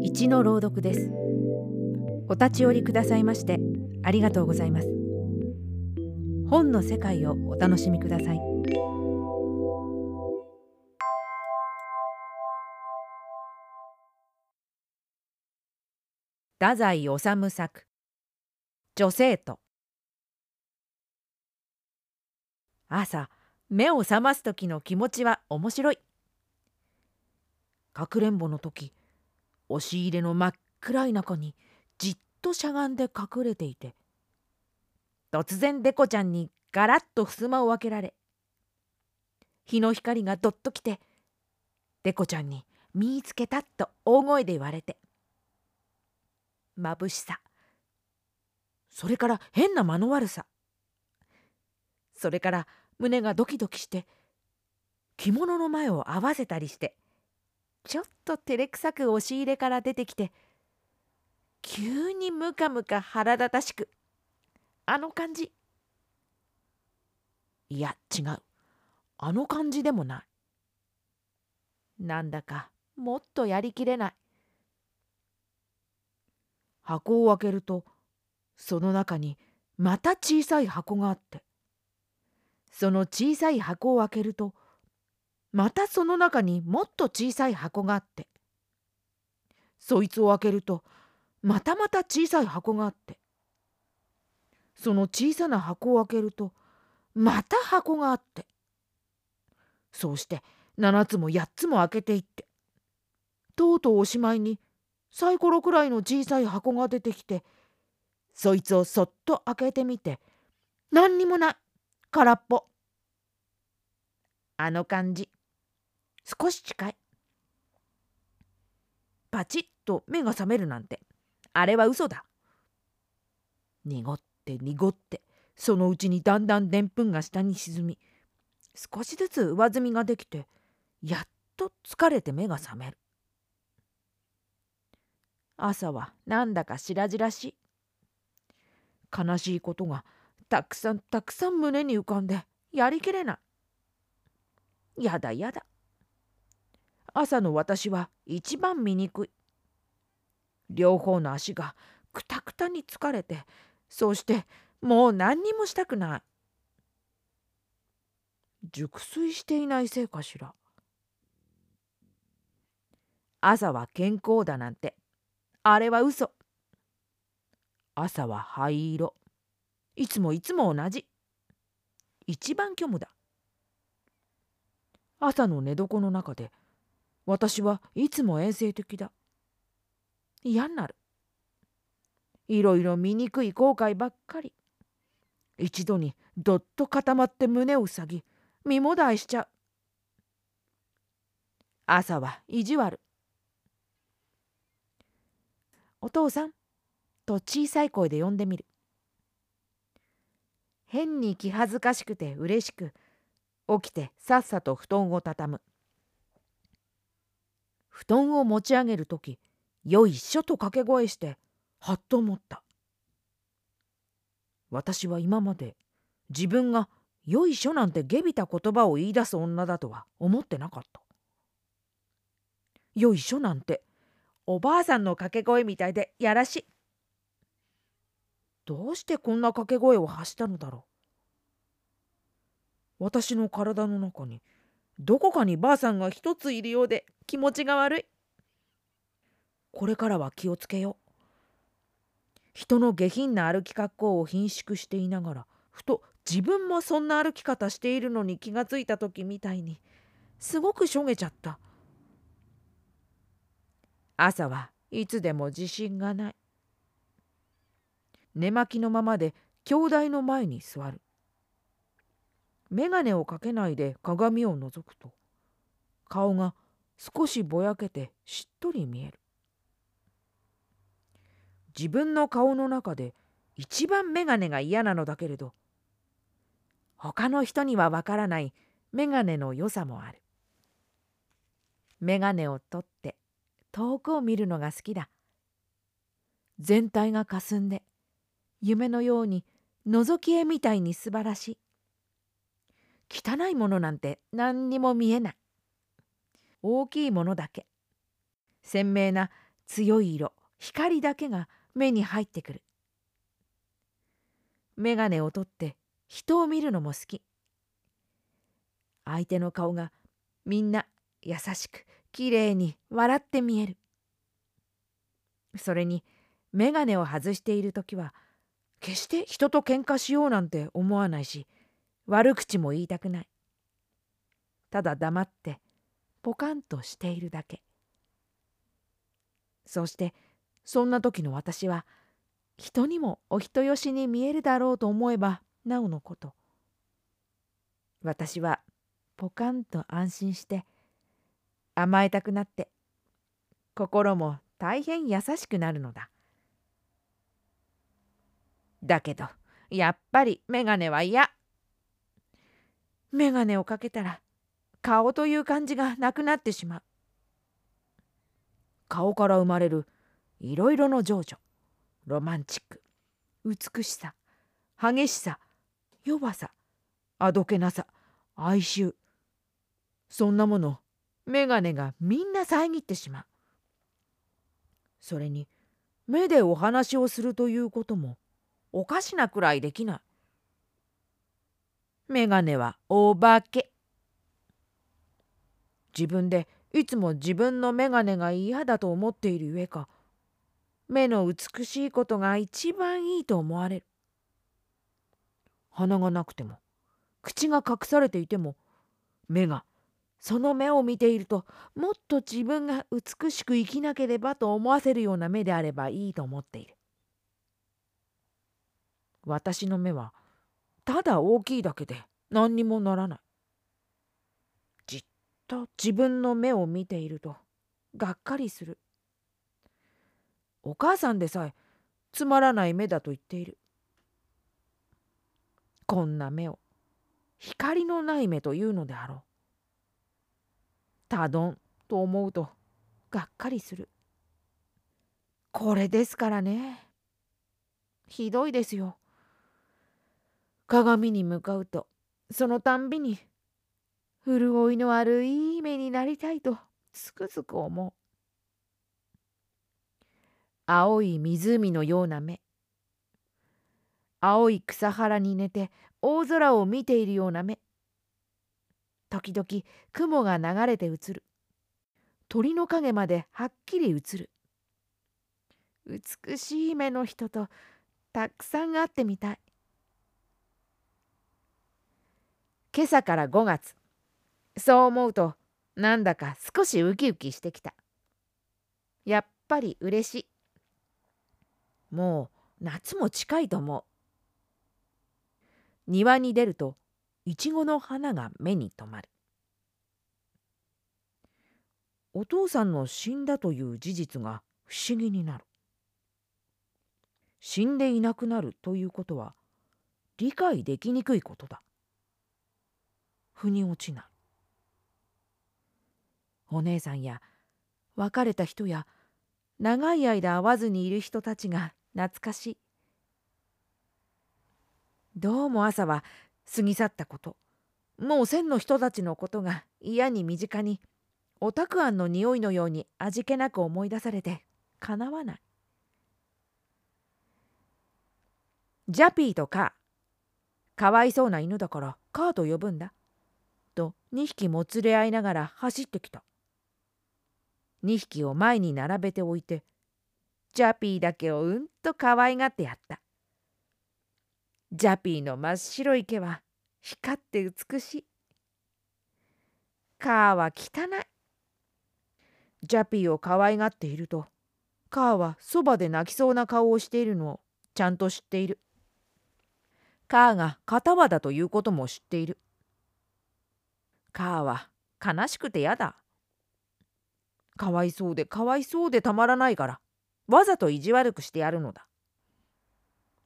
一の朗読です。お立ち寄りくださいましてありがとうございます。本の世界をお楽しみください。太宰治作。女性と朝目を覚ます時の気持ちは面白い。かくれんぼの時押し入れの真っ暗い中にじっとしゃがんで隠れていて突然デコちゃんにガラッと襖を開けられ日の光がどっときてデコちゃんに「見つけた」と大声で言われて眩しさそれから変な間の悪さそれから胸がドキドキして着物の前を合わせたりしてちょっと照れくさく押し入れから出てきて急にムカムカ腹立たしくあの感じ。いや違う。あの感じでもない。なんだかもっとやりきれない。箱を開けるとその中にまた小さい箱があって。その小さい箱を開けるとまたその中にもっと小さい箱があって。そいつを開けるとまたまた小さい箱があって。その小さな箱を開けるとまた箱があって。そうして7つも8つも開けていって。とうとうおしまいにサイコロくらいの小さい箱が出てきてそいつをそっと開けてみて何にもない。空っぽ。あの感じ。少し近い。パチッと目が覚めるなんて。あれは嘘だ。濁って濁って。そのうちにだんだんでんぷんが下に沈み。少しずつ上積みができてやっと疲れて目が覚める。朝はなんだか白々しい。悲しいことがたくさんたくさん胸に浮かんでやりきれない。やだやだ。朝の私は一番醜い。両方の足がくたくたに疲れてそうしてもう何にもしたくない。熟睡していないせいかしら。朝は健康だなんてあれは嘘。朝は灰色。いつもいつも同じ。一番虚無だ。朝の寝床の中で私はいつも衛生的だ。嫌になる。いろいろ醜い後悔ばっかり。一度にどっと固まって胸を塞ぎ身もだえしちゃう。朝は意地悪。お父さんと小さい声で呼んでみる。変に気恥ずかしくて嬉しく起きてさっさと布団を畳む布団を持ち上げる時よいしょと掛け声してはっと思った。私は今まで自分がよいしょなんて下びた言葉を言い出す女だとは思ってなかった。よいしょなんておばあさんの掛け声みたいでやらしい。どうしてこんな掛け声を発したのだろう。私の体の中にどこかにばあさんが一ついるようで気持ちが悪い。これからは気をつけよう。人の下品な歩き格好を貧縮していながらふと自分もそんな歩き方しているのに気がついた時みたいにすごくしょげちゃった。朝はいつでも自信がない。寝巻きのままで兄弟の前に座る。眼鏡をかけないで鏡を覗くと顔が少しぼやけてしっとり見える。自分の顔の中で一番眼鏡が嫌なのだけれど他の人にはわからない眼鏡の良さもある。眼鏡を取って遠くを見るのが好きだ。全体がかすんで夢のように覗き絵みたいに素晴らしい汚いものなんて何にも見えない。大きいものだけ。鮮明な強い色。光だけが目に入ってくる。眼鏡を取って人を見るのも好き。相手の顔がみんな優しくきれいに笑って見える。それに眼鏡を外している時は決して人と喧嘩しようなんて思わないし悪口も言いたくない。ただ黙ってポカンとしているだけ。そしてそんな時の私は人にもお人よしに見えるだろうと思えばなおのこと。私はポカンと安心して甘えたくなって心も大変優しくなるのだ。だけどやっぱり眼鏡は嫌。眼鏡をかけたら顔という感じがなくなってしまう。顔から生まれるいろいろの情緒。ロマンチック。美しさ。激しさ。弱さ。あどけなさ。哀愁。そんなもの。眼鏡がみんな遮ってしまう。それに目でお話をするということもおかしなくらいできない。眼鏡はお化け。自分でいつも自分の眼鏡が嫌だと思っているゆえか目の美しいことが一番いいと思われる。鼻がなくても口が隠されていても目がその目を見ているともっと自分が美しく生きなければと思わせるような目であればいいと思っている。私の目はただ大きいだけで何にもならない。じっと自分の目を見ているとがっかりする。お母さんでさえつまらない目だと言っている。こんな目を光のない目というのであろう。たどんと思うとがっかりする。これですからね。ひどいですよ。鏡に向かうとそのたんびに潤いのあるいい目になりたいとつくづく思う。青い湖のような目。青い草原に寝て大空を見ているような目。時々雲が流れて映る。鳥の影まではっきり映る。美しい目の人とたくさん会ってみたい。今朝から5月。そう思うとなんだか少しウキウキしてきた。やっぱり嬉しい。もう夏も近いと思う。庭に出るといちごの花が目に留まる。お父さんの死んだという事実が不思議になる。死んでいなくなるということは理解できにくいことだ。腑に落ちない。お姉さんや別れた人や長い間会わずにいる人たちが懐かしい。どうも朝は過ぎ去ったこと。もう千の人たちのことが嫌に身近におたくあんの匂いのように味気なく思い出されてかなわない。ジャピーとカーかわいそうな犬だからカーと呼ぶんだ。2匹もつれ合いながら走ってきた2匹を前に並べておいてジャピーだけをうんと可愛がってやったジャピーの真っ白い毛は光って美しい。カーは汚い。ジャピーを可愛がっていると、カーはそばで泣きそうな顔をしているのをちゃんと知っている。カーが片輪だということも知っている。カーは悲しくてやだ。かわいそうでかわいそうでたまらないから、わざと意地悪くしてやるのだ。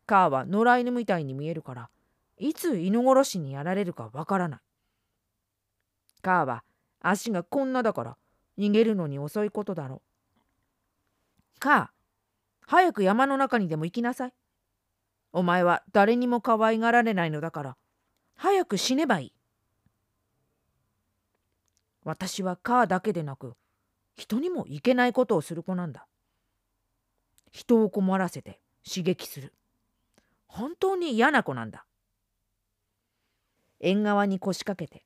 カーは野良犬みたいに見えるからいつ犬殺しにやられるかわからない。カーは足がこんなだから逃げるのに遅いことだろう。カー、早く山の中にでも行きなさい。お前は誰にも可愛がられないのだから早く死ねばいい。私はカーだけでなく人にもいけないことをする子なんだ。人を困らせて刺激する。本当に嫌な子なんだ。縁側に腰掛けて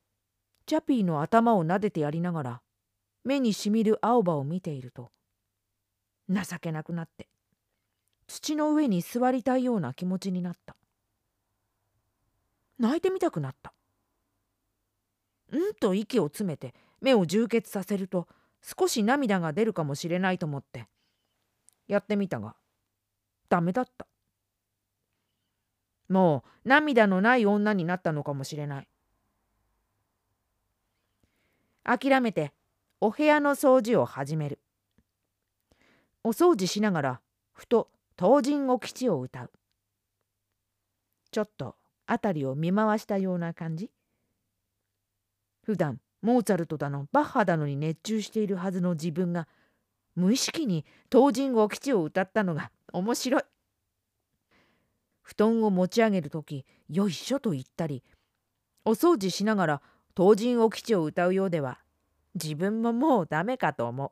チャピーの頭を撫でてやりながら目にしみる青葉を見ていると情けなくなって土の上に座りたいような気持ちになった泣いてみたくなったうんと息を詰めて目を充血させると少し涙が出るかもしれないと思って。やってみたがダメだった。もう涙のない女になったのかもしれない。諦めてお部屋の掃除を始める。お掃除しながらふと東神お吉を歌う。ちょっと辺りを見回したような感じ。普段モーツァルトだのバッハだのに熱中しているはずの自分が無意識に東神お吉を歌ったのが面白い布団を持ち上げる時よいしょと言ったりお掃除しながら東神お吉を歌うようでは自分ももうダメかと思う。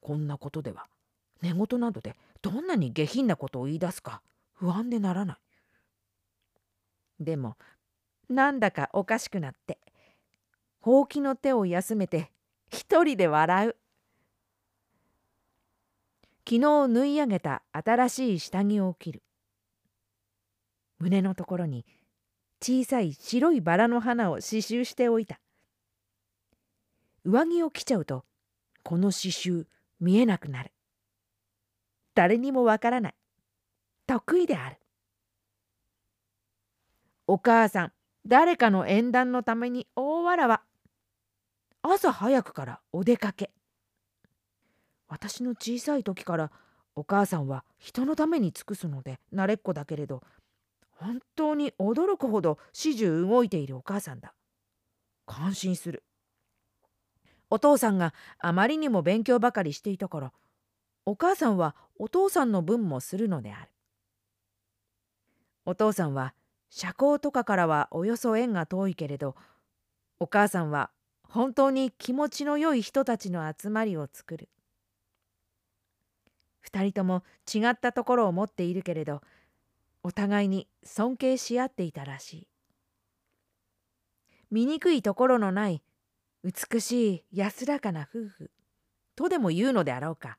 こんなことでは寝言などでどんなに下品なことを言い出すか不安でならない。でもなんだかおかしくなってほうきの手を休めて一人で笑う。昨日縫い上げた新しい下着を着る。胸のところに小さい白いバラの花を刺繍しておいた。上着を着ちゃうとこの刺繍見えなくなる。誰にもわからない。得意である。お母さん誰かの縁談のために大わらわ。朝早くからお出かけ私の小さい時からお母さんは人のために尽くすので慣れっこだけれど本当に驚くほど始終動いているお母さんだ。感心する。お父さんがあまりにも勉強ばかりしていたからお母さんはお父さんの分もするのである。お父さんは社交とかからはおよそ縁が遠いけれどお母さんは本当に気持ちの良い人たちの集まりを作る。2人とも違ったところを持っているけれどお互いに尊敬し合っていたらしい。醜いところのない美しい安らかな夫婦とでも言うのであろうか。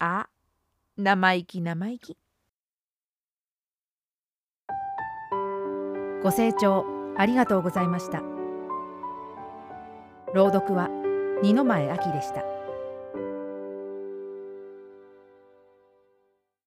あ生意気生意気。ご清聴ありがとうございました。朗読は二の前秋でした。